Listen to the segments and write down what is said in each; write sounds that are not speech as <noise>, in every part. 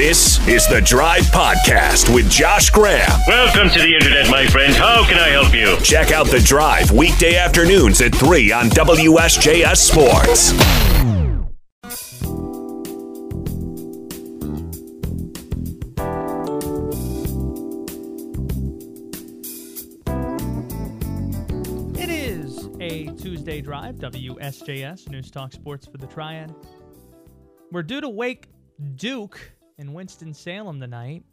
This is the Drive Podcast with Josh Graham. Welcome to the internet, my friend. How can I help you? Check out the Drive weekday afternoons at 3 on WSJS Sports. It is a Tuesday drive, WSJS, News Talk Sports for the Triad. We're due to wake Duke in Winston-Salem tonight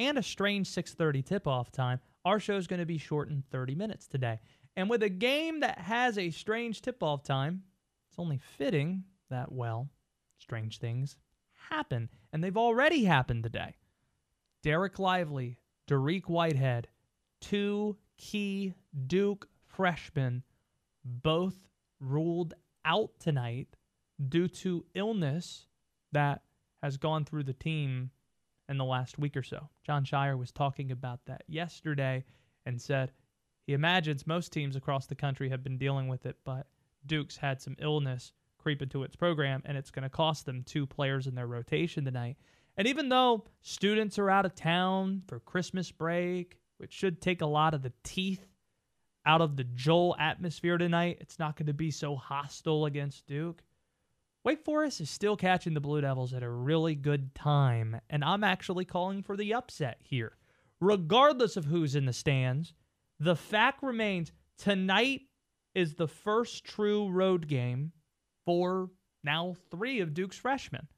and a strange 6.30 tip-off time. Our show is going to be shortened 30 minutes today. And with a game that has a strange tip-off time, it's only fitting that, well, strange things happen. And they've already happened today. Dereck Lively, Dariq Whitehead, two key Duke freshmen, both ruled out tonight due to illness that has gone through the team in the last week or so. John Scheyer was talking about that yesterday and said he imagines most teams across the country have been dealing with it, but Duke's had some illness creep into its program, and it's going to cost them two players in their rotation tonight. And even though students are out of town for Christmas break, which should take a lot of the teeth out of the Joel atmosphere tonight, it's not going to be so hostile against Duke. Wake Forest is still catching the Blue Devils at a really good time, and I'm actually calling for the upset here. Regardless of who's in the stands, the fact remains tonight is the first true road game for now three of Duke's freshmen.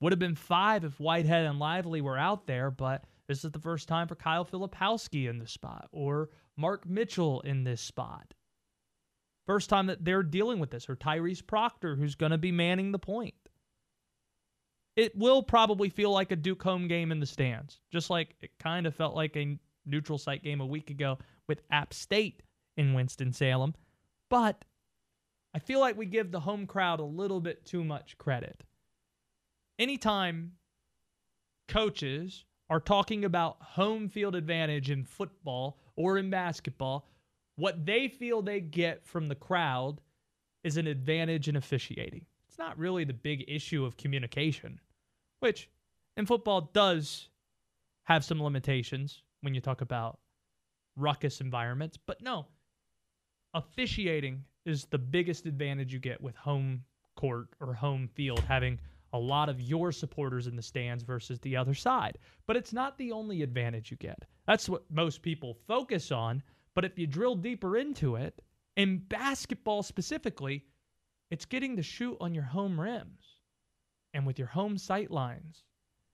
Would have been five if Whitehead and Lively were out there, but this is the first time for Kyle Filipowski in the spot or Mark Mitchell in this spot. First time that they're dealing with this, or Tyrese Proctor, who's going to be manning the point. It will probably feel like a Duke home game in the stands, just like it kind of felt like a neutral site game a week ago with App State in Winston-Salem. But I feel like we give the home crowd a little bit too much credit. Anytime coaches are talking about home field advantage in football or in basketball, what they feel they get from the crowd is an advantage in officiating. It's not really the big issue of communication, which in football does have some limitations when you talk about ruckus environments, but no, officiating is the biggest advantage you get with home court or home field, having a lot of your supporters in the stands versus the other side. But it's not the only advantage you get. That's what most people focus on. But if you drill deeper into it, in basketball specifically, it's getting to shoot on your home rims and with your home sight lines.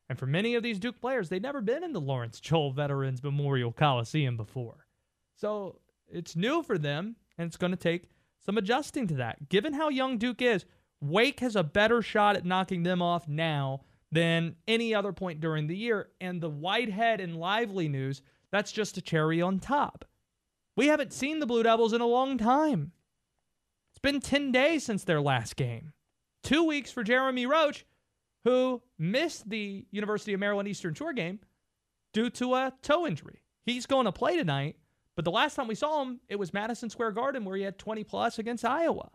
And for many of these Duke players, they've never been in the Lawrence Joel Veterans Memorial Coliseum before. So it's new for them, and it's going to take some adjusting to that. Given how young Duke is, Wake has a better shot at knocking them off now than any other point during the year. And the Whitehead and Lively news, that's just a cherry on top. We haven't seen the Blue Devils in a long time. It's been 10 days since their last game. Two weeks for Jeremy Roach, who missed the University of Maryland Eastern Shore game due to a toe injury. He's going to play tonight, but the last time we saw him, it was Madison Square Garden where he had 20 plus against Iowa.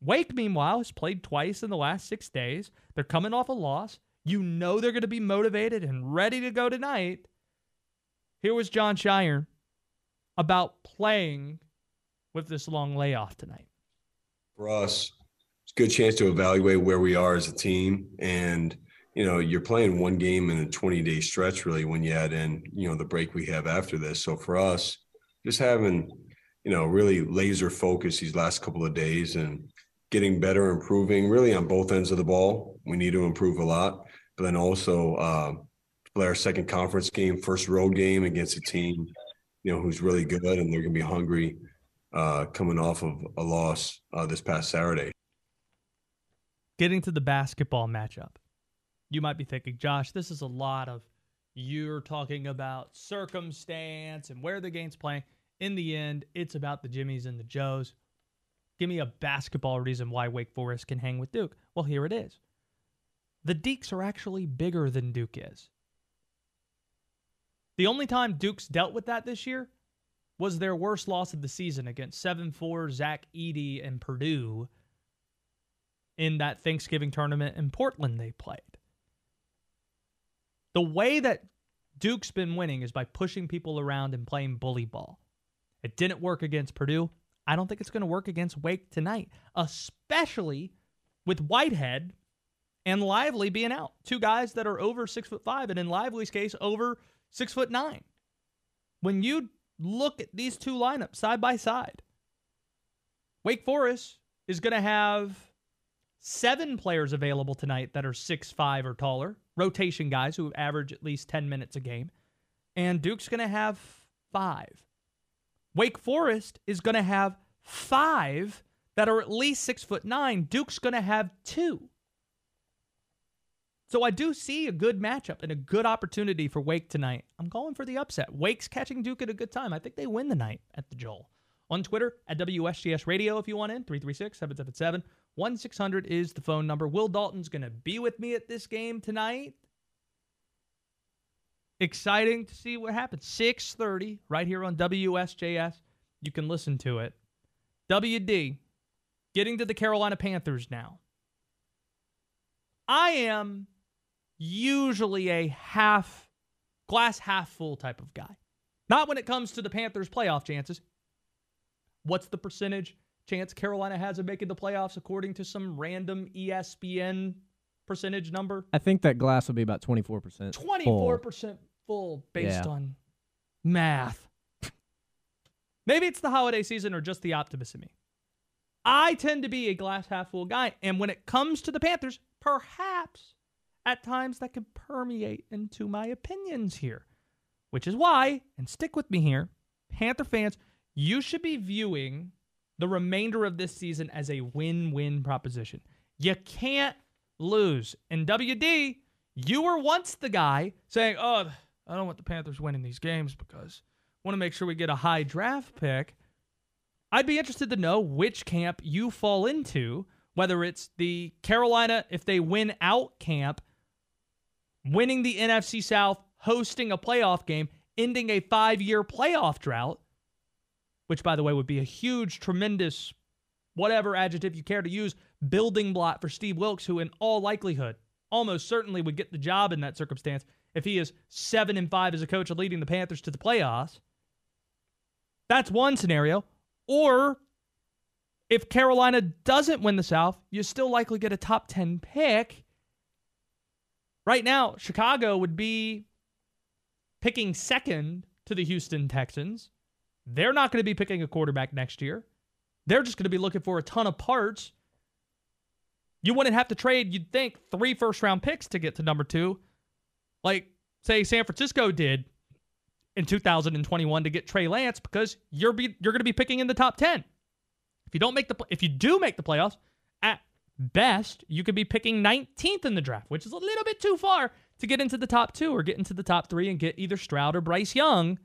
Wake, meanwhile, has played twice in the last six days. They're coming off a loss. You know they're going to be motivated and ready to go tonight. Here was John Scheyer about playing with this long layoff tonight. For us, it's a good chance to evaluate where we are as a team. And, you know, you're playing one game in a 20 day stretch, really, when you add in, you know, the break we have after this. So for us, just having, you know, really laser focus these last couple of days and getting better, improving really on both ends of the ball. We need to improve a lot, but then also uh, play our second conference game, first road game against a team, you know, who's really good and they're going to be hungry uh, coming off of a loss uh, this past Saturday. Getting to the basketball matchup, you might be thinking, Josh, this is a lot of you're talking about circumstance and where the game's playing. In the end, it's about the Jimmies and the Joes. Give me a basketball reason why Wake Forest can hang with Duke. Well, here it is. The Deeks are actually bigger than Duke is. The only time Duke's dealt with that this year was their worst loss of the season against 7 4 Zach Edey and Purdue in that Thanksgiving tournament in Portland they played. The way that Duke's been winning is by pushing people around and playing bully ball. It didn't work against Purdue. I don't think it's going to work against Wake tonight, especially with Whitehead and Lively being out. Two guys that are over six foot five, and in Lively's case, over six foot nine. When you look at these two lineups side by side, Wake Forest is going to have seven players available tonight that are six five or taller, rotation guys who average at least 10 minutes a game. And Duke's going to have five. Wake Forest is going to have five that are at least six foot nine. Duke's going to have two. So I do see a good matchup and a good opportunity for Wake tonight. I'm calling for the upset. Wake's catching Duke at a good time. I think they win the night at the Joel. On Twitter at WSJS Radio if you want in, 336 777 1600 is the phone number. Will Dalton's going to be with me at this game tonight. Exciting to see what happens. 6:30 right here on WSJS. You can listen to it. WD getting to the Carolina Panthers now. I am usually a half glass half full type of guy. Not when it comes to the Panthers playoff chances. What's the percentage chance Carolina has of making the playoffs according to some random ESPN percentage number? I think that glass would be about 24%. 24% full based Yeah. on math. Maybe it's the holiday season or just the optimist in me. I tend to be a glass half full guy. And when it comes to the Panthers, perhaps at times that can permeate into my opinions here. Which is why, and stick with me here, Panther fans, you should be viewing the remainder of this season as a win win proposition. You can't lose. And WD, you were once the guy saying, oh, I don't want the Panthers winning these games because I want to make sure we get a high draft pick. I'd be interested to know which camp you fall into, whether it's the Carolina, if they win out camp, winning the NFC South, hosting a playoff game, ending a five year playoff drought, which, by the way, would be a huge, tremendous, whatever adjective you care to use, building block for Steve Wilks, who, in all likelihood, almost certainly would get the job in that circumstance if he is seven and five as a coach of leading the Panthers to the playoffs. That's one scenario. Or if Carolina doesn't win the South, you still likely get a top 10 pick. Right now, Chicago would be picking second to the Houston Texans. They're not going to be picking a quarterback next year. They're just going to be looking for a ton of parts. You wouldn't have to trade, you'd think, three first round picks to get to number two, like, say, San Francisco did in 2021 to get Trey Lance because you're be, you're going to be picking in the top 10. If you don't make the if you do make the playoffs, at best you could be picking 19th in the draft, which is a little bit too far to get into the top 2 or get into the top 3 and get either Stroud or Bryce Young.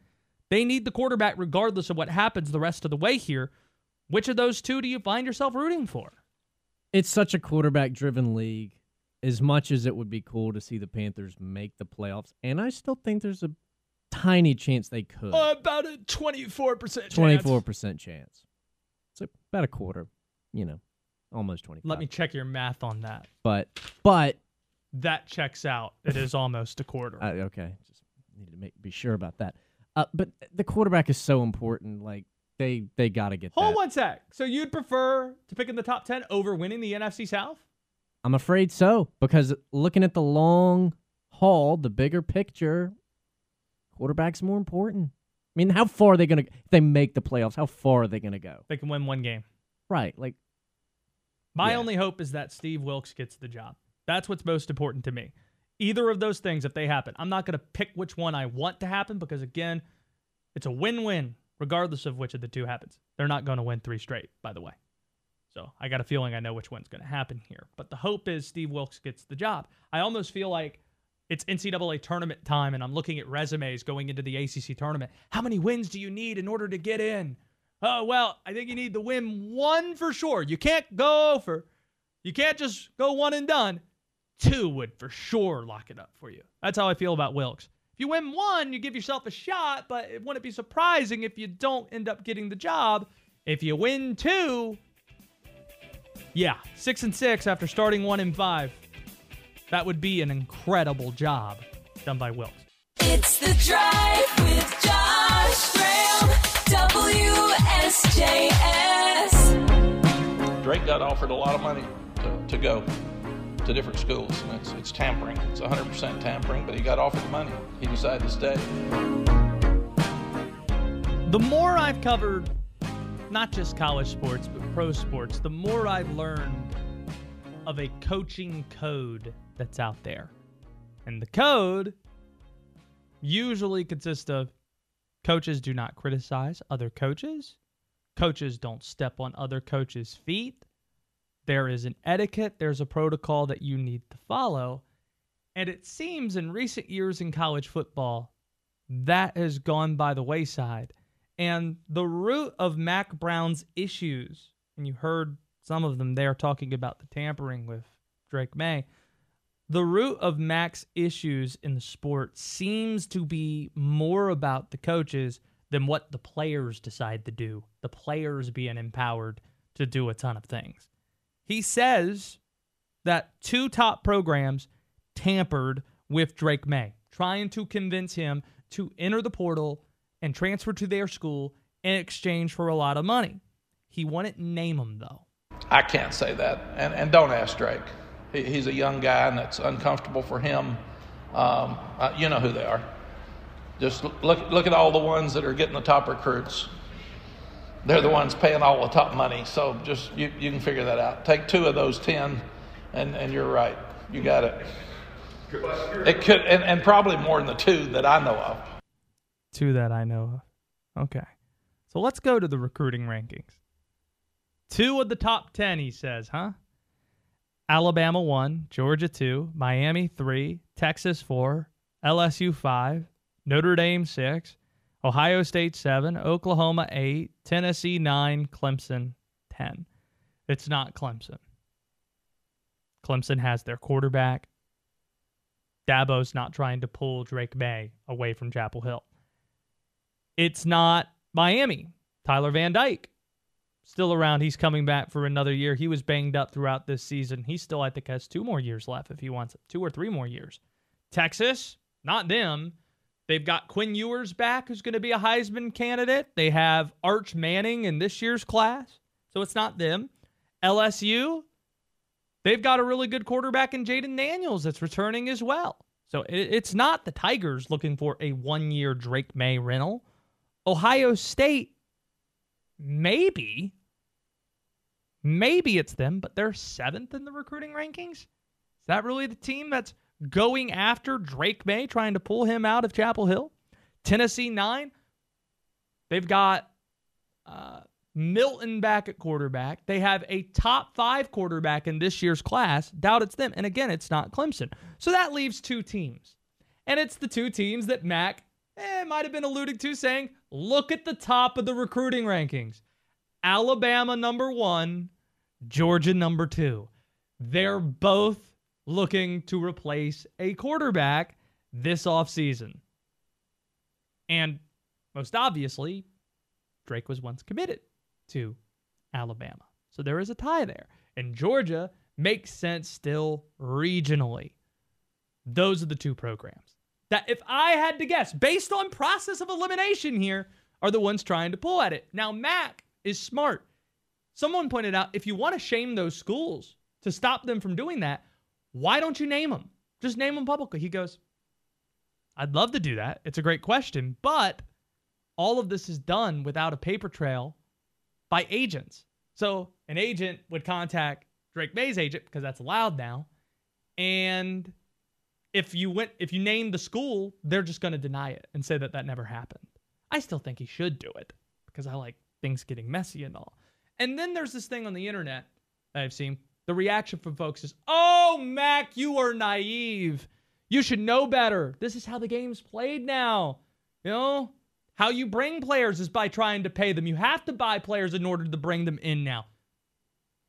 They need the quarterback regardless of what happens the rest of the way here. Which of those two do you find yourself rooting for? It's such a quarterback driven league. As much as it would be cool to see the Panthers make the playoffs, and I still think there's a tiny chance they could. Uh, about a 24% chance. Twenty-four percent chance. It's about a quarter. You know, almost twenty. Let me check your math on that. But but That checks out. It is almost a quarter. uh, okay, just need to make be sure about that. Uh, but the quarterback is so important. Like they they got to get Hold that. one sec. So you'd prefer to pick in the top 10 over winning the NFC South? I'm afraid so because looking at the long haul, the bigger picture, quarterback's more important. I mean, how far are they going to if they make the playoffs? How far are they going to go? They can win one game. Right, like My Yeah. only hope is that Steve Wilks gets the job. That's what's most important to me. Either of those things, if they happen, I'm not going to pick which one I want to happen because, again, it's a win win regardless of which of the two happens. They're not going to win three straight, by the way. So I got a feeling I know which one's going to happen here. But the hope is Steve Wilks gets the job. I almost feel like it's NCAA tournament time and I'm looking at resumes going into the ACC tournament. How many wins do you need in order to get in? Oh, well, I think you need to win one for sure. You can't go for, you can't just go one and done. Two would for sure lock it up for you. That's how I feel about Wilks. If you win one, you give yourself a shot, but it wouldn't be surprising if you don't end up getting the job. If you win two, yeah, six and six after starting one and five. That would be an incredible job. done by Wilks. It's the drive with Josh Graham, WSJS. Drake got offered a lot of money to, to go to different schools, and it's, it's tampering. It's 100% tampering, but he got offered the money. He decided to stay. The more I've covered not just college sports, but pro sports, the more I've learned of a coaching code that's out there. And the code usually consists of coaches do not criticize other coaches, coaches don't step on other coaches' feet. There is an etiquette, there's a protocol that you need to follow. And it seems in recent years in college football, that has gone by the wayside. And the root of Mack Brown's issues, and you heard some of them there talking about the tampering with Drake Maye, the root of Mack's issues in the sport seems to be more about the coaches than what the players decide to do, the players being empowered to do a ton of things. He says that two top programs tampered with Drake Maye, trying to convince him to enter the portal and transfer to their school in exchange for a lot of money. He wouldn't name them though. I can't say that, and, and don't ask Drake. He, he's a young guy, and that's uncomfortable for him. Um, uh, you know who they are. Just look look at all the ones that are getting the top recruits. They're the ones paying all the top money. So just you, you can figure that out. Take two of those ten, and, and you're right. You got it. It could, and, and probably more than the two that I know of. Two that I know of. Okay. So let's go to the recruiting rankings. Two of the top 10, he says, huh? Alabama 1, Georgia 2, Miami 3, Texas 4, LSU 5, Notre Dame 6, Ohio State 7, Oklahoma 8, Tennessee 9, Clemson 10. It's not Clemson. Clemson has their quarterback. Dabo's not trying to pull Drake Maye away from Chapel Hill. It's not Miami. Tyler Van Dyke still around. He's coming back for another year. He was banged up throughout this season. He still, I think, has two more years left if he wants it, two or three more years. Texas, not them. They've got Quinn Ewers back, who's going to be a Heisman candidate. They have Arch Manning in this year's class, so it's not them. LSU, they've got a really good quarterback in Jayden Daniels that's returning as well. So it's not the Tigers looking for a one year Drake Maye rental. Ohio State, maybe. Maybe it's them, but they're seventh in the recruiting rankings. Is that really the team that's going after Drake Maye, trying to pull him out of Chapel Hill? Tennessee, nine. They've got uh, Milton back at quarterback. They have a top five quarterback in this year's class. Doubt it's them. And again, it's not Clemson. So that leaves two teams. And it's the two teams that Mack eh, might have been alluding to, saying, look at the top of the recruiting rankings. Alabama number one, Georgia number two. They're both looking to replace a quarterback this offseason. And most obviously, Drake was once committed to Alabama. So there is a tie there. And Georgia makes sense still regionally. Those are the two programs that if I had to guess, based on process of elimination here, are the ones trying to pull at it. Now, Mack is smart. Someone pointed out if you want to shame those schools to stop them from doing that, why don't you name them? Just name them publicly. He goes, I'd love to do that. It's a great question, but all of this is done without a paper trail by agents. So an agent would contact Drake Maye's agent because that's allowed now. And if you went if you name the school, they're just going to deny it and say that that never happened. I still think he should do it because I like things getting messy and all. And then there's this thing on the internet that I've seen. The reaction from folks is, "Oh, Mack, you are naive. You should know better. This is how the game's played now. You know, how you bring players is by trying to pay them. You have to buy players in order to bring them in now."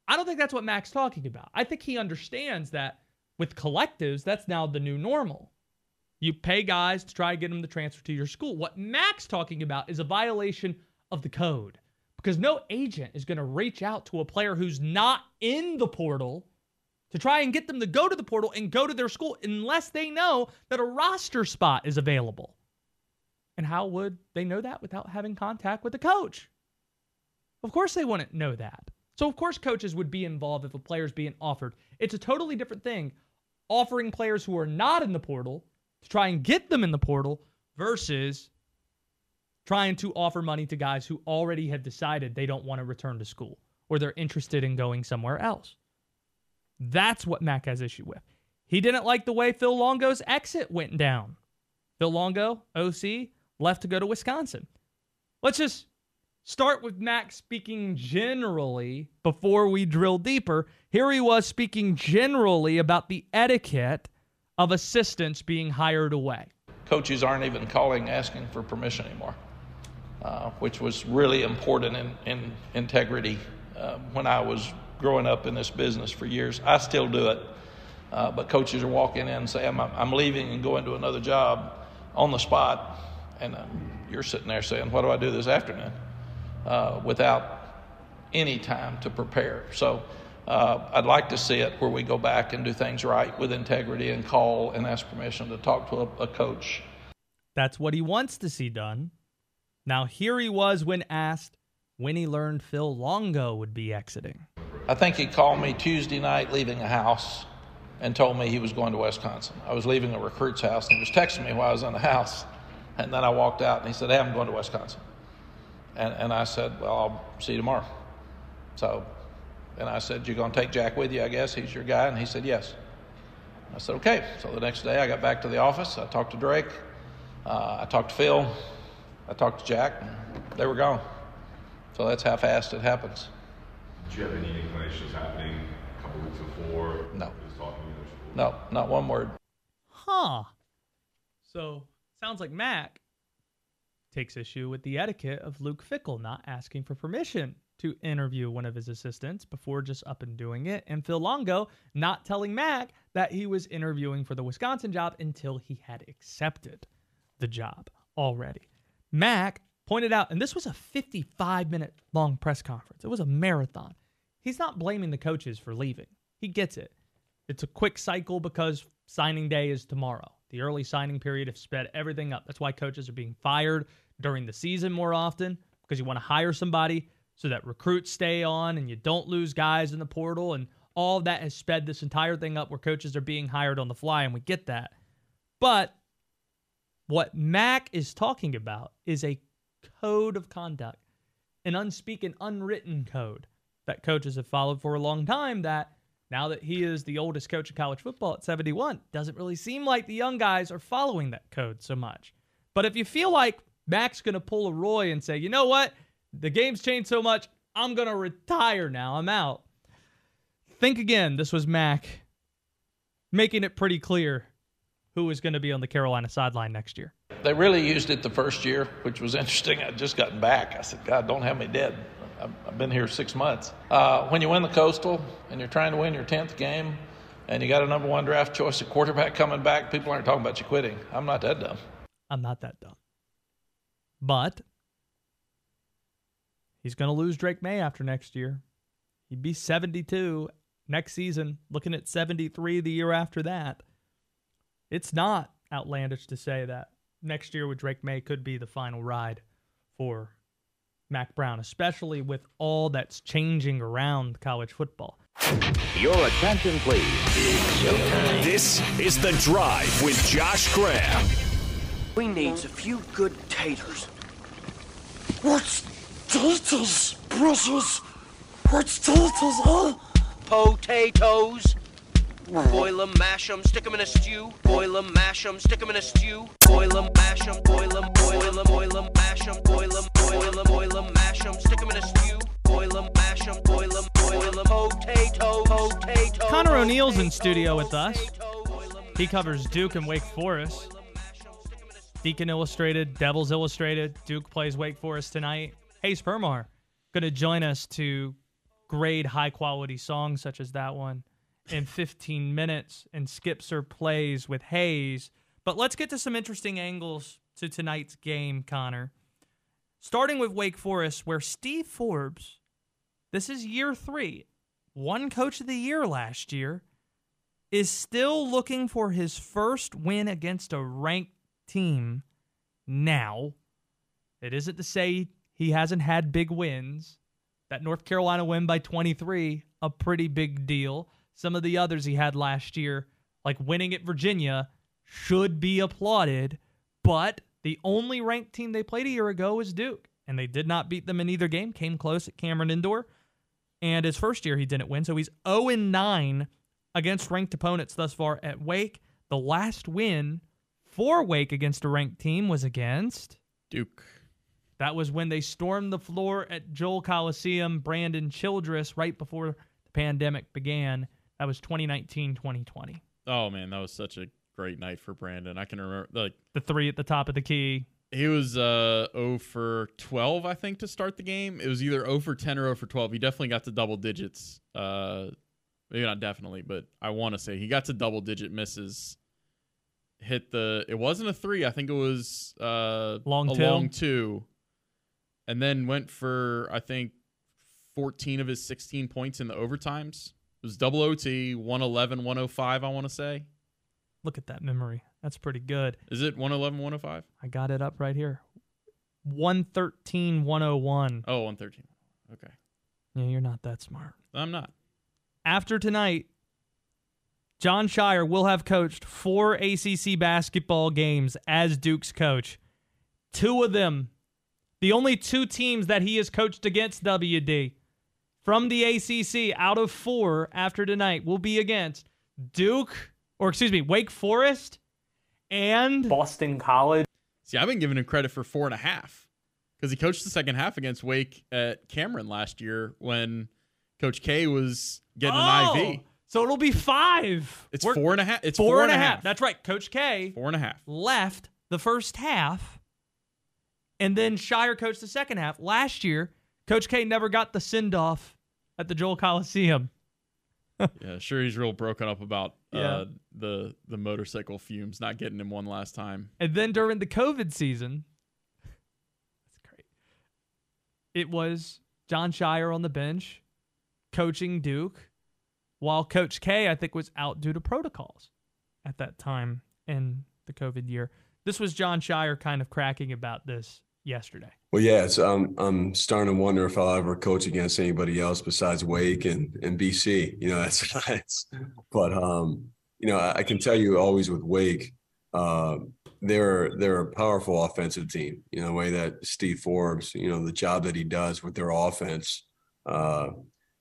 I don't think that's what Mack's talking about. I think he understands that with collectives, that's now the new normal. You pay guys to try to get them to transfer to your school. What Mack's talking about is a violation of the code because no agent is going to reach out to a player who's not in the portal to try and get them to go to the portal and go to their school unless they know that a roster spot is available. And how would they know that without having contact with the coach? Of course, they wouldn't know that. So, of course, coaches would be involved if a player's being offered. It's a totally different thing offering players who are not in the portal to try and get them in the portal versus trying to offer money to guys who already have decided they don't want to return to school or they're interested in going somewhere else. That's what Mack has issue with. He didn't like the way Phil Longo's exit went down. Phil Longo, OC, left to go to Wisconsin. Let's just start with Mack speaking generally before we drill deeper. Here he was speaking generally about the etiquette of assistants being hired away. Coaches aren't even calling asking for permission anymore, uh, which was really important in, in integrity uh, when I was growing up in this business for years. I still do it. Uh, but coaches are walking in and saying, I'm, I'm leaving and going to another job on the spot. And uh, you're sitting there saying, What do I do this afternoon? Uh, without any time to prepare. So I'd like to see it where we go back and do things right with integrity and call and ask permission to talk to a, a coach. That's what he wants to see done. Now, here he was when asked when he learned Phil Longo would be exiting. I think he called me Tuesday night leaving a house and told me he was going to Wisconsin. I was leaving a recruit's house and he was texting me while I was in the house. And then I walked out and he said, Hey, I'm going to Wisconsin. And, and I said, Well, I'll see you tomorrow. So, and I said, You're going to take Jack with you, I guess? He's your guy? And he said, Yes. I said, Okay. So the next day I got back to the office. I talked to Drake. Uh, I talked to Phil. I talked to Jack. And they were gone. So that's how fast it happens. Did you have any inclinations happening a couple weeks before? No. Just talking? No, not one word. Huh. So, sounds like Mack takes issue with the etiquette of Luke Fickell not asking for permission to interview one of his assistants before just up and doing it, and Phil Longo not telling Mack that he was interviewing for the Wisconsin job until he had accepted the job already. Mack pointed out, and this was a 55 minute long press conference, it was a marathon. He's not blaming the coaches for leaving, he gets it. It's a quick cycle because signing day is tomorrow. The early signing period has sped everything up. That's why coaches are being fired during the season more often because you want to hire somebody so that recruits stay on and you don't lose guys in the portal. And all that has sped this entire thing up where coaches are being hired on the fly, and we get that. But what Mack is talking about is a code of conduct, an unspoken, unwritten code that coaches have followed for a long time that now that he is the oldest coach of college football at 71, doesn't really seem like the young guys are following that code so much. But if you feel like Mack's going to pull a Roy and say, you know what, the game's changed so much, I'm going to retire now, I'm out. Think again, this was Mack making it pretty clear who is going to be on the Carolina sideline next year. They really used it the first year, which was <laughs> interesting. I'd just gotten back. I said, God, don't have me dead. I've, I've been here six months. Uh, when you win the Coastal and you're trying to win your 10th game and you got a number one draft choice a quarterback coming back, people aren't talking about you quitting. I'm not that dumb. I'm not that dumb. But he's going to lose Drake Maye after next year. He'd be 72 next season, looking at 73 the year after that. It's not outlandish to say that next year with Drake Maye could be the final ride for Mack Brown, especially with all that's changing around college football. Your attention, please. This is The Drive with Josh Graham. We needs a few good taters. What's taters, precious? What's taters, huh? Potatoes. Boil 'em, mash 'em, stick 'em in a stew. Boil 'em, mash 'em, stick 'em in a stew. Boil 'em, mash 'em, boil 'em, boil 'em, boil 'em, mash 'em, boil 'em, boil 'em, boil 'em, mash 'em, stick 'em in a stew. Boil 'em, mash 'em, boil 'em, boil 'em, potato, potato. Conor O'Neill's in studio with us. He covers Duke and Wake Forest. Deacon Illustrated, Devils Illustrated. Duke plays Wake Forest tonight. Hayes Permar going to join us to grade high quality songs such as that one in 15 minutes and Skips or plays with Hayes. But let's get to some interesting angles to tonight's game, Conor. Starting with Wake Forest, where Steve Forbes, this is year three, one coach of the year last year, is still looking for his first win against a ranked team now. It isn't to say he hasn't had big wins. That North Carolina win by 23, a pretty big deal. Some of the others he had last year, like winning at Virginia, should be applauded. But the only ranked team they played a year ago was Duke, and they did not beat them in either game. Came close at Cameron Indoor, and his first year he didn't win, so he's 0 9 against ranked opponents thus far at Wake. The last win for Wake against a ranked team was against Duke. That was when they stormed the floor at Joel Coliseum, Brandon Childress, right before the pandemic began. That was 2019 2020. Oh man, that was such a great night for Brandon. I can remember like The three at the top of the key. he was uh 0 for 12 I think to start the game. It was either 0 for 10 or 0 for 12. He definitely got to double digits. Uh maybe not definitely, but I want to say he got to double digit misses. Hit the it wasn't a 3, I think it was uh Long a two. long 2. And then went for I think 14 of his 16 points in the overtimes. It was double OT, 111 105 I want to say. Look at that memory. That's pretty good. Is it 111 105? I got it up right here. 113 101. Oh, 113. Okay. Yeah, you're not that smart. I'm not. After tonight, John Scheyer will have coached four ACC basketball games as Duke's coach. Two of them, the only two teams that he has coached against WD from the ACC out of four after tonight will be against Duke, or excuse me, Wake Forest and Boston College. See, I've been giving him credit for four and a half because he coached the second half against Wake at Cameron last year when Coach K was getting Oh, an IV. So it'll be five. It's We're- four and a half. It's four and a half. That's right. Coach K Four and a half. left the first half, and then Scheyer coached the second half. Last year, Coach K never got the send off at the Joel Coliseum. <laughs> Yeah, sure. He's real broken up about Yeah. uh, the the motorcycle fumes not getting him one last time. And then during the COVID season, that's great. It was John Scheyer on the bench coaching Duke, while Coach K, I think, was out due to protocols at that time in the COVID year. This was John Scheyer kind of cracking about this yesterday. Well, yeah, it's um, I'm starting to wonder if I'll ever coach against anybody else besides Wake and, and BC. You know, that's <laughs> nice. But um, you know, I, I can tell you always with Wake, uh, they're they're a powerful offensive team. You know, the way that Steve Forbes, you know, the job that he does with their offense, uh,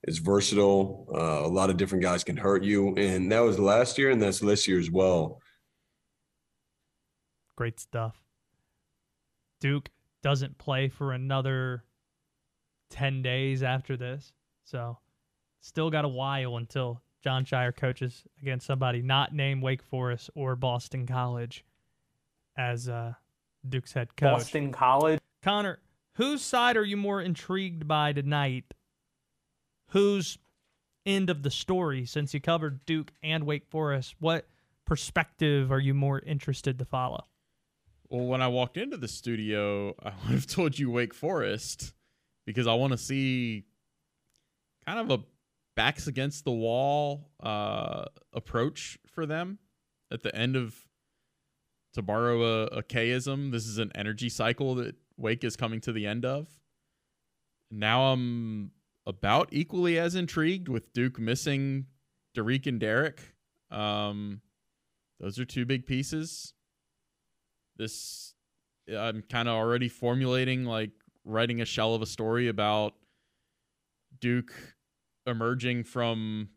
is versatile. Uh, a lot of different guys can hurt you, and that was last year, and that's this year as well. Great stuff. Duke doesn't play for another 10 days after this. So, still got a while until John Scheyer coaches against somebody not named Wake Forest or Boston College as uh, Duke's head coach. Boston College. Conor, whose side are you more intrigued by tonight? Whose end of the story, since you covered Duke and Wake Forest, what perspective are you more interested to follow? Well, when I walked into the studio, I <laughs> would have told you Wake Forest because I want to see kind of a backs against the wall uh, approach for them at the end of, to borrow a, a K-ism, this is an energy cycle that Wake is coming to the end of. Now I'm about equally as intrigued with Duke missing Derek and Derek. Um, those are two big pieces this I'm kind of already formulating like writing a shell of a story about Duke emerging from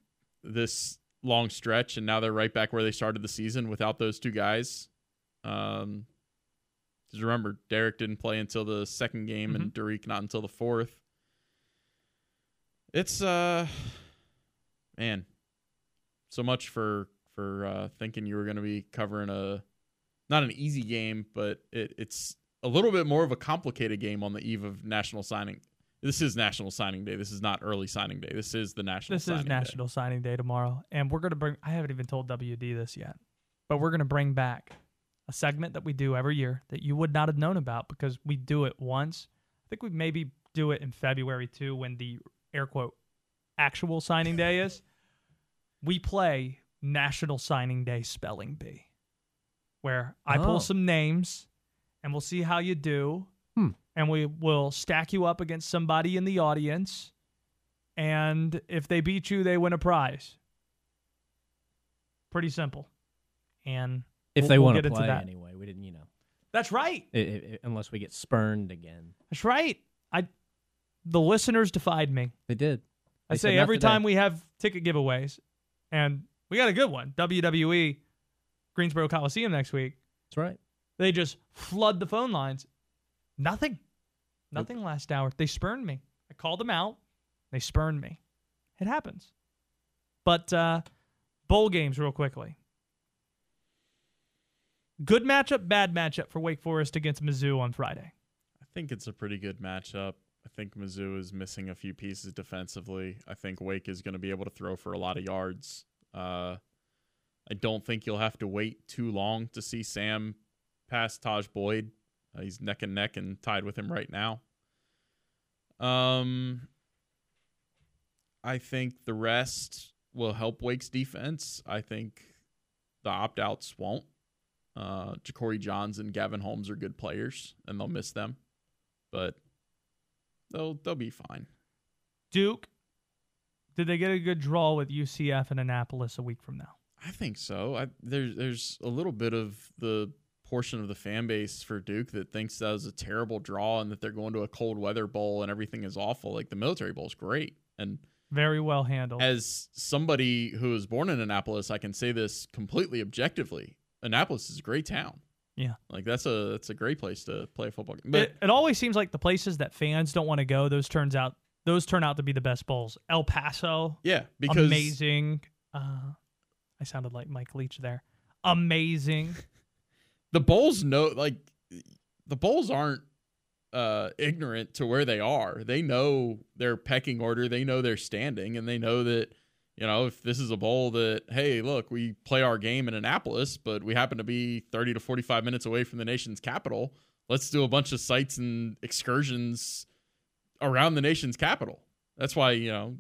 this long stretch and now they're right back where they started the season without those two guys. Um just remember Derek didn't play until the second game and Derek not until the fourth. It's uh man, so much for for uh thinking you were going to be covering a not an easy game, but it, it's a little bit more of a complicated game on the eve of national signing. This is National Signing Day. This is not early signing day. This is the national. This signing is Day. National Signing Day tomorrow, and we're gonna bring. I haven't even told WD this yet, but we're gonna bring back a segment that we do every year that you would not have known about because we do it once. I think we maybe do it in February too, when the air quote actual signing day is. We play National Signing Day Spelling Bee, where I pull Oh. some names and we'll see how you do. Hmm. And we will stack you up against somebody in the audience. And if they beat you, they win a prize. Pretty simple. And If we'll- they we'll want get to play that. anyway, we didn't, you know, That's right. i i unless we get spurned again. That's right. I the listeners defied me. They did. I They said say every today. time we have ticket giveaways, and we got a good one. WWE Greensboro Coliseum next week. That's right. They just flood the phone lines. Nothing. Nothing last hour. They spurned me. I called them out. They spurned me. It happens. But uh bowl games real quickly. Good matchup, bad matchup for Wake Forest against Mizzou on Friday. I think it's a pretty good matchup. I think Mizzou is missing a few pieces defensively. I think Wake is going to be able to throw for a lot of yards. Uh, I don't think you'll have to wait too long to see Sam pass Tajh Boyd. Uh, he's neck and neck and tied with him right now. Um, I think the rest will help Wake's defense. I think the opt outs won't. Uh, Ja'Cory Johns and Gavin Holmes are good players, and they'll miss them, but they'll they'll be fine. Duke, did they get a good draw with UCF and Annapolis a week from now? I think so. I, there's there's a little bit of the portion of the fan base for Duke that thinks that was a terrible draw and that they're going to a cold weather bowl and everything is awful. Like the military bowl is great, and Very well handled. as somebody who was born in Annapolis, I can say this completely objectively. Annapolis is a great town. Yeah. Like that's a that's a great place to play a football game. But it, it always seems like the places that fans don't want to go, those turns out those turn out to be the best bowls. El Paso, yeah, because amazing. Uh, I sounded like Mike Leach there. Amazing. <laughs> the Bulls know like the Bulls aren't uh ignorant to where they are. They know their pecking order, they know their standing, and they know that you know if this is a bowl that hey, look, we play our game in Annapolis, but we happen to be 30 to 45 minutes away from the nation's capital. Let's do a bunch of sites and excursions around the nation's capital. That's why, you know,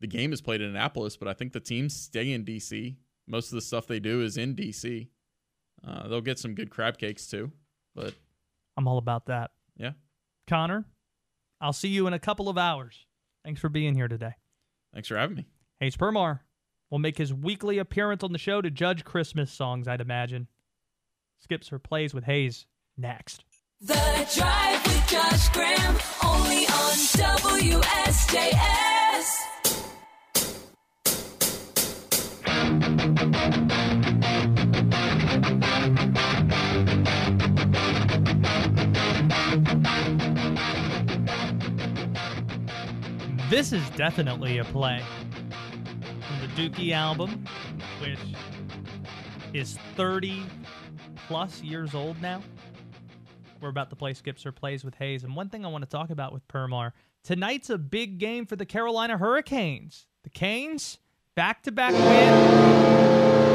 the game is played in Annapolis, but I think the teams stay in DC. Most of the stuff they do is in DC. Uh, they'll get some good crab cakes too, but I'm all about that. yeah. Conor, I'll see you in a couple of hours. Thanks for being here today. Thanks for having me. Hayes Permar will make his weekly appearance on the show to judge Christmas songs, I'd imagine. Skips or plays with Hayes next. The Drive with Josh Graham, only on WSJS. This is definitely a play from the Dookie album, which is 30 plus years old now. We're about to play Skips or Plays with Hayes. And one thing I want to talk about with Permar tonight's a big game for the Carolina Hurricanes. The Canes, back to back win.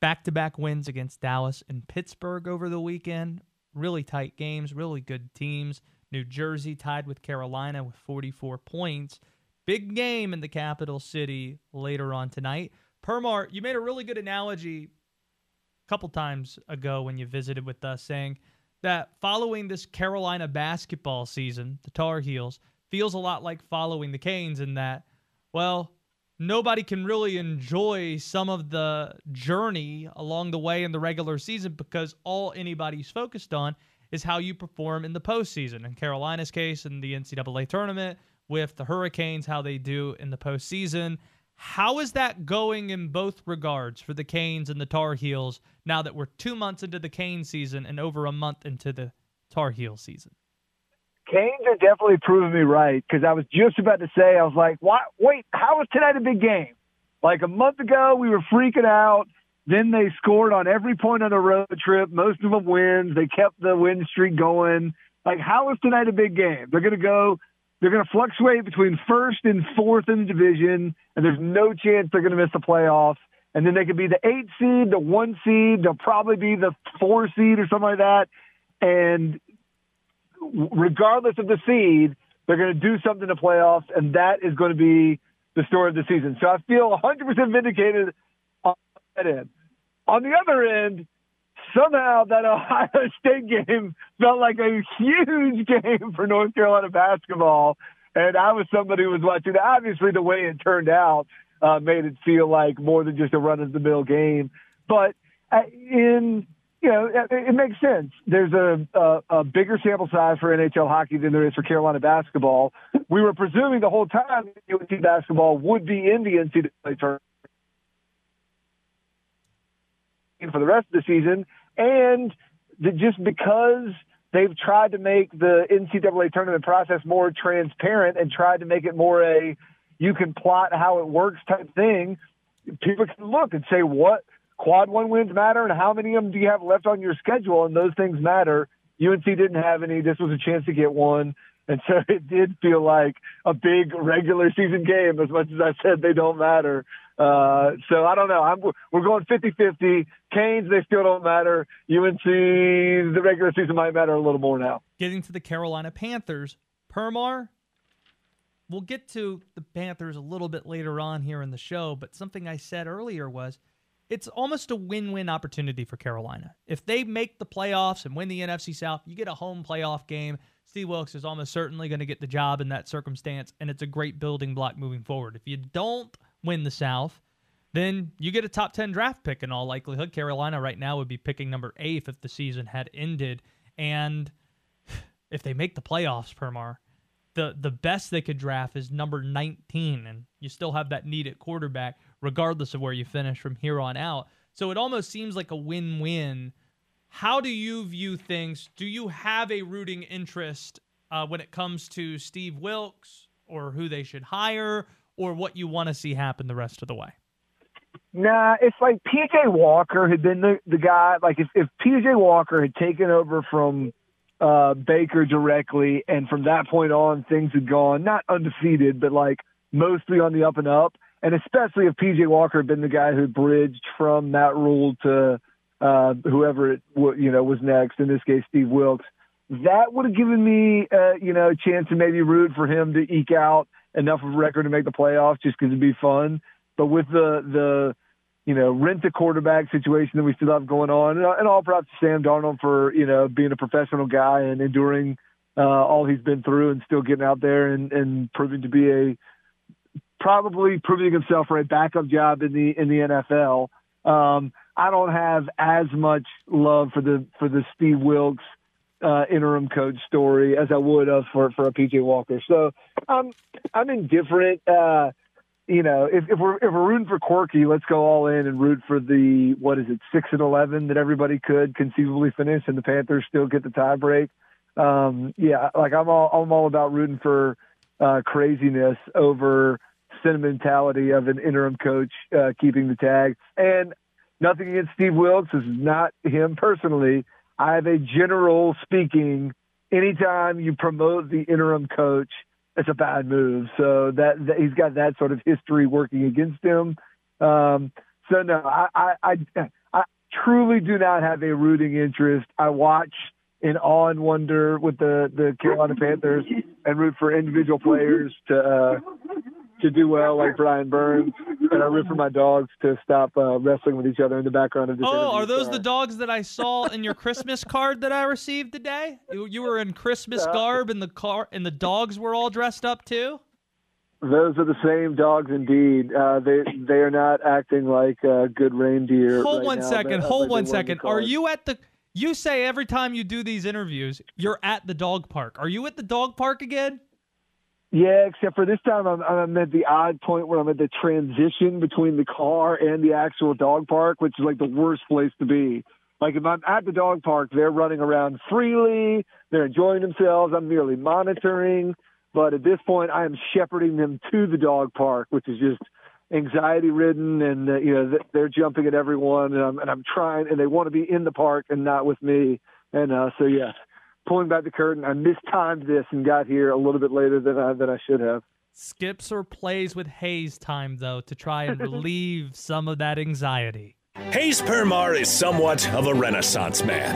Back to back wins against Dallas and Pittsburgh over the weekend. Really tight games, really good teams. New Jersey tied with Carolina with 44 points. Big game in the capital city later on tonight. Permar, you made a really good analogy a couple times ago when you visited with us, saying that following this Carolina basketball season, the Tar Heels, feels a lot like following the Canes in that, well, nobody can really enjoy some of the journey along the way in the regular season because all anybody's focused on is how you perform in the postseason. In Carolina's case, in the NCAA tournament, with the Hurricanes, how they do in the postseason. How is that going in both regards for the Canes and the Tar Heels now that we're two months into the Cane season and over a month into the Tar Heel season? Canes are definitely proving me right because I was just about to say I was like, "What? Wait, how is tonight a big game?" Like a month ago, we were freaking out. Then they scored on every point on the road trip. Most of them wins. They kept the win streak going. Like, how is tonight a big game? They're going to go. They're going to fluctuate between first and fourth in the division, and there's no chance they're going to miss the playoffs. And then they could be the eight seed, the one seed. They'll probably be the four seed or something like that. And regardless of the seed, they're going to do something in the playoffs, and that is going to be the story of the season. So I feel 100% vindicated on that end. On the other end, somehow that Ohio <laughs> State game felt like a huge <laughs> game for North Carolina basketball. And I was somebody who was watching. Obviously, the way it turned out uh, made it feel like more than just a run of the mill game. But uh, in you know, it, it makes sense. There's a, a a bigger sample size for NHL hockey than there is for Carolina basketball. We were presuming the whole time that UNC basketball would be in the NCAA tournament for the rest of the season, and that just because they've tried to make the NCAA tournament process more transparent and tried to make it more a you can plot how it works type thing, people can look and say what quad one wins matter and how many of them do you have left on your schedule, and those things matter. UNC didn't have any. This was a chance to get one. And so <laughs> it did feel like a big regular season game, as much as I said they don't matter. Uh, so I don't know. I'm, we're going 50-50. Canes, they still don't matter. UNC, the regular season might matter a little more now. Getting to the Carolina Panthers, Permar. We'll get to the Panthers a little bit later on here in the show, but something I said earlier was it's almost a win-win opportunity for Carolina. If they make the playoffs and win the NFC South, you get a home playoff game. Steve Wilks is almost certainly going to get the job in that circumstance, and it's a great building block moving forward. If you don't win the South, then you get a top 10 draft pick in all likelihood. Carolina right now would be picking number eight if the season had ended. And if they make the playoffs, Permar, the, the best they could draft is number 19, and you still have that need at quarterback, regardless of where you finish from here on out. So it almost seems like a win win. How do you view things? Do you have a rooting interest uh, when it comes to Steve Wilks or who they should hire or what you want to see happen the rest of the way? Nah, it's like PJ Walker had been the, the guy. Like if, if PJ Walker had taken over from uh, Baker directly, and from that point on, things had gone not undefeated, but like mostly on the up and up. And especially if PJ Walker had been the guy who bridged from Matt Rhule to uh, whoever it w- you know was next. In this case, Steve Wilks. That would have given me, uh, you know, a chance to maybe root for him to eke out enough of a record to make the playoffs, just because it'd be fun. But with the the you know rent a quarterback situation that we still have going on, and, all props to Sam Darnold for you know being a professional guy and enduring uh, all he's been through and still getting out there and, and proving to be a probably proving himself for a backup job in the in the NFL. Um, I don't have as much love for the for the Steve Wilks uh, interim coach story as I would have for for a PJ Walker. So um, I'm indifferent. Uh, you know, if, if we're if we're rooting for Quirky, let's go all in and root for the what is it six and eleven that everybody could conceivably finish, and the Panthers still get the tiebreak. Um, yeah, like I'm all I'm all about rooting for uh, craziness over sentimentality of an interim coach uh, keeping the tag. And nothing against Steve Wilks. This is not him personally. I have a general speaking. Anytime you promote the interim coach, it's a bad move. So that, that he's got that sort of history working against him. Um, so no, I, I, I, I truly do not have a rooting interest. I watch in awe and wonder with the the Carolina Panthers and root for individual players to uh, to do well, like Brian Burns, and I root for my dogs to stop uh, wrestling with each other in the background of this. Oh, interview. are those the dogs that I saw in your Christmas card that I received today? You, you were in Christmas garb, and the car and the dogs were all dressed up too. Those are the same dogs, indeed. Uh, they they are not acting like uh, good reindeer. Hold right one now, second. Hold like one were in the second. Are you at the? You say every time you do these interviews, you're at the dog park. Are you at the dog park again? Yeah, except for this time, I'm, I'm at the odd point where I'm at the transition between the car and the actual dog park, which is like the worst place to be. Like if I'm at the dog park, they're running around freely, they're enjoying themselves. I'm merely monitoring, but at this point, I am shepherding them to the dog park, which is just anxiety ridden, and uh, you know they're jumping at everyone, and I'm, and I'm trying, and they want to be in the park and not with me, and uh, so yeah, pulling back the curtain, I mistimed this and got here a little bit later than I than I should have. Skips or plays with Hayes time though to try and <laughs> relieve some of that anxiety. Hayes Permar is somewhat of a renaissance man,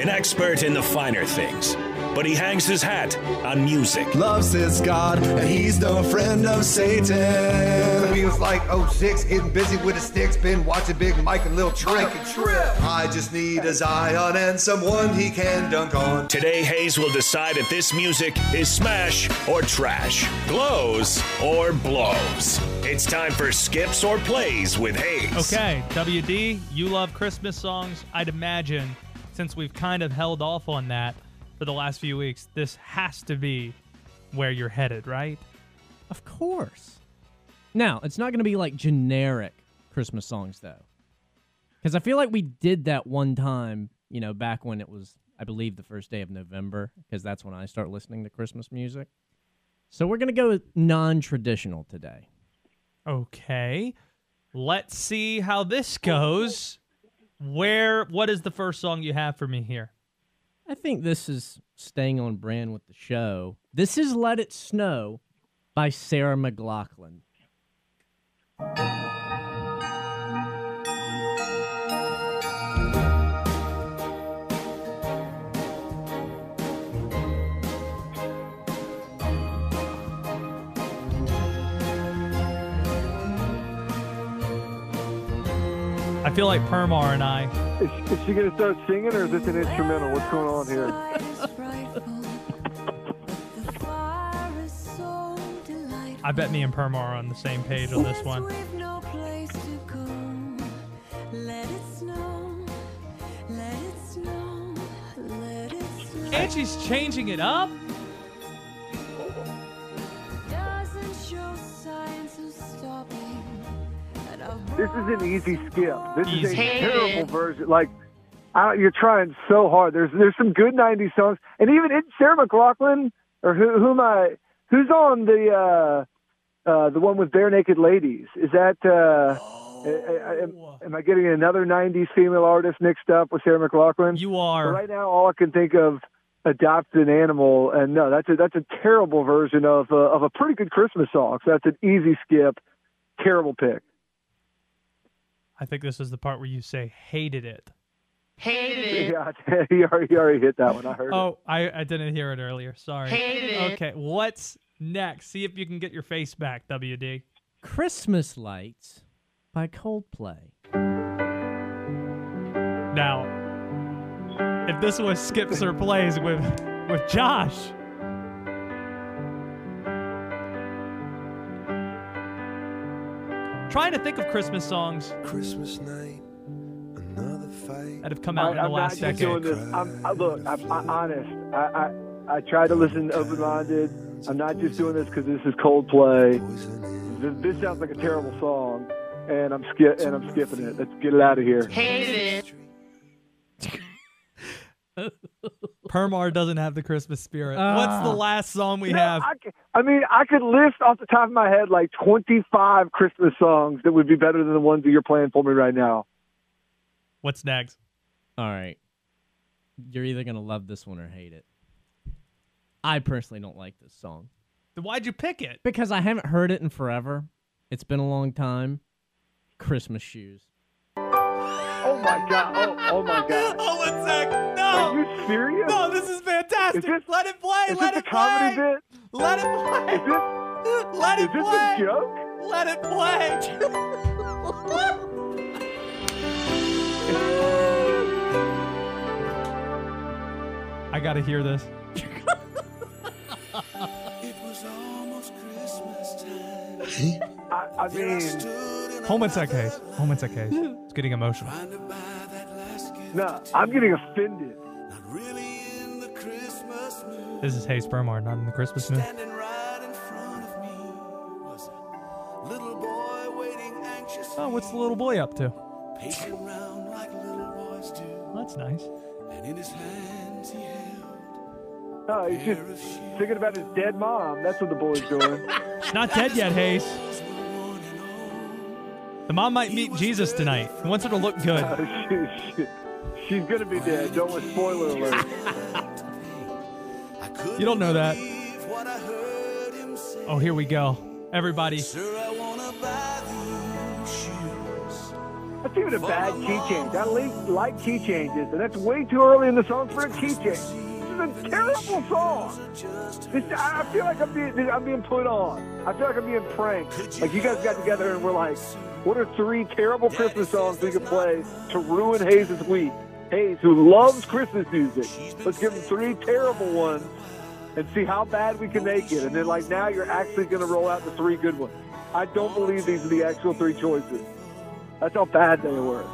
an expert in the finer things. But he hangs his hat on music. Loves his God, and he's no friend of Satan. He was like 06, getting busy with his sticks, been watching Big Mike and Lil Trink and Trip. I just need a Zion and someone he can dunk on. Today, Hayes will decide if this music is smash or trash, glows or blows. It's time for skips or plays with Hayes. Okay, WD, you love Christmas songs. I'd imagine, since we've kind of held off on that for the last few weeks, this has to be where you're headed, right? Of course. Now, it's not going to be like generic Christmas songs, though. Because I feel like we did that one time, you know, back when it was, I believe, the first day of November, because that's when I start listening to Christmas music. So we're going to go non traditional today. Okay. Let's see how this goes. Where what is the first song you have for me here? I think this is staying on brand with the show. This is Let It Snow by Sarah McLachlan. I feel like Permar and I Is, is she going to start singing, or is this an instrumental? What's going on here? I bet me and Permar are on the same page on this one. And she's changing it up? This is an easy skip. This is a terrible version. Like, I, you're trying so hard. There's there's some good '90s songs, and even it's Sarah McLachlan or who, whom I who's on the uh, uh, the one with Barenaked Ladies. Is that? Uh, I- I- am, am I getting another '90s female artist mixed up with Sarah McLachlan? You are. Right now, all I can think of adopted an animal, and no, that's a that's a terrible version of uh, of a pretty good Christmas song. So that's an easy skip. Terrible pick. I think this is the part where you say hated it. <laughs> Yeah, <laughs> he already, he already hit that one. I heard it. Oh, I, I didn't hear it earlier. Sorry. Hated it. Okay, what's next? See if you can get your face back, WD. Christmas Lights by Coldplay. Now, if this was skips or plays with with Josh, trying to think of Christmas songs Christmas night, another fight. that have come out in the I'm last not just decade. doing this. I'm, I, look, I'm, I'm honest. I, I I try to listen open-minded. I'm not just doing this because this is Coldplay. This, this sounds like a terrible song, and I'm skip and I'm skipping it. Let's get it out of here. Permar doesn't have the Christmas spirit. What's the Ah. last song we No, have? I mean, I could list off the top of my head like 25 Christmas songs that would be better than the ones that you're playing for me right now. What's next? All right. You're either going to love this one or hate it. I personally don't like this song Then why'd you pick it? because I haven't heard it in forever. It's been a long time. Christmas shoes. Oh my god! Oh, oh my god! <laughs> Oh, one sec. No. Are you serious? No, this is fantastic. Is this- Let it play. Is Let this it a comedy play. bit? Let it play. Is this Let it is this play. a joke? Let it play. I gotta hear this. it <laughs> I, I mean, Home and sec case. Home and sec case. It's getting emotional. No, I'm getting offended. This is Hayes Permar, not in the Christmas mood. Oh, what's the little boy up to? Well, that's nice. No, he's just thinking about his dead mom. That's what the boy's <laughs> doing. She's not dead yet, Hayes. The mom might meet Jesus tonight. He wants her to look good. <laughs> Oh, she, she, she's gonna be dead. Don't want spoiler alert. You don't know that. Oh, here we go. Everybody. That's even a bad key change. I like, like key changes, and that's way too early in the song for a key change. This is a terrible song. This, I I feel like I'm being, I'm being put on. I feel like I'm being pranked. Like you guys got together and we're like, what are three terrible Christmas songs we could play to ruin Hayes' week? Hayes, who loves Christmas music, let's give him three terrible ones and see how bad we can make it. And then, like, now you're actually going to roll out the three good ones. I don't believe these are the actual three choices. That's how bad they were.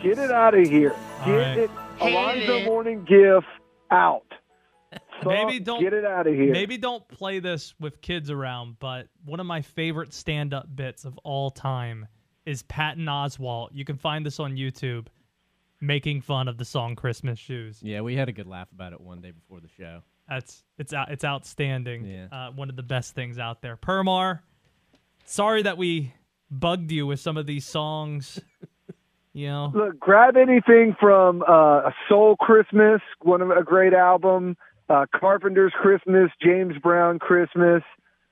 Get it out of here. Get right. it. Hate Alonzo it. Morning GIF out. Maybe don't get it out of here. Maybe don't play this with kids around, but one of my favorite stand-up bits of all time is Patton Oswalt. You can find this on YouTube, making fun of the song "Christmas Shoes." Yeah, we had a good laugh about it one day before the show. That's it's out. It's outstanding. Yeah. Uh, one of the best things out there. Permar, sorry that we bugged you with some of these songs. <laughs> you know, Look, grab anything from uh, a Soul Christmas, one of a great album, uh, Carpenter's Christmas, James Brown Christmas,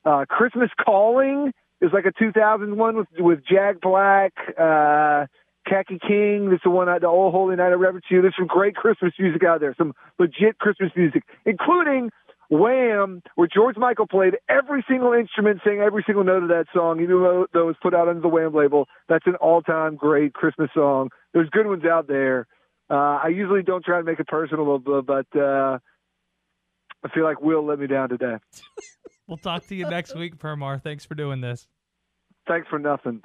uh, Christmas Calling is like a 2001 with with Jack Black, uh, Khaki King. This is the one, the Old Holy Night of Reverence to. There's some great Christmas music out there, some legit Christmas music, including Wham, where George Michael played every single instrument, sang every single note of that song, even though though it was put out under the Wham label. That's an all-time great Christmas song. There's good ones out there. Uh, I usually don't try to make it personal, but uh, I feel like Will let me down today. <laughs> we'll talk to you next week, Permar. Thanks for doing this. Thanks for nothing.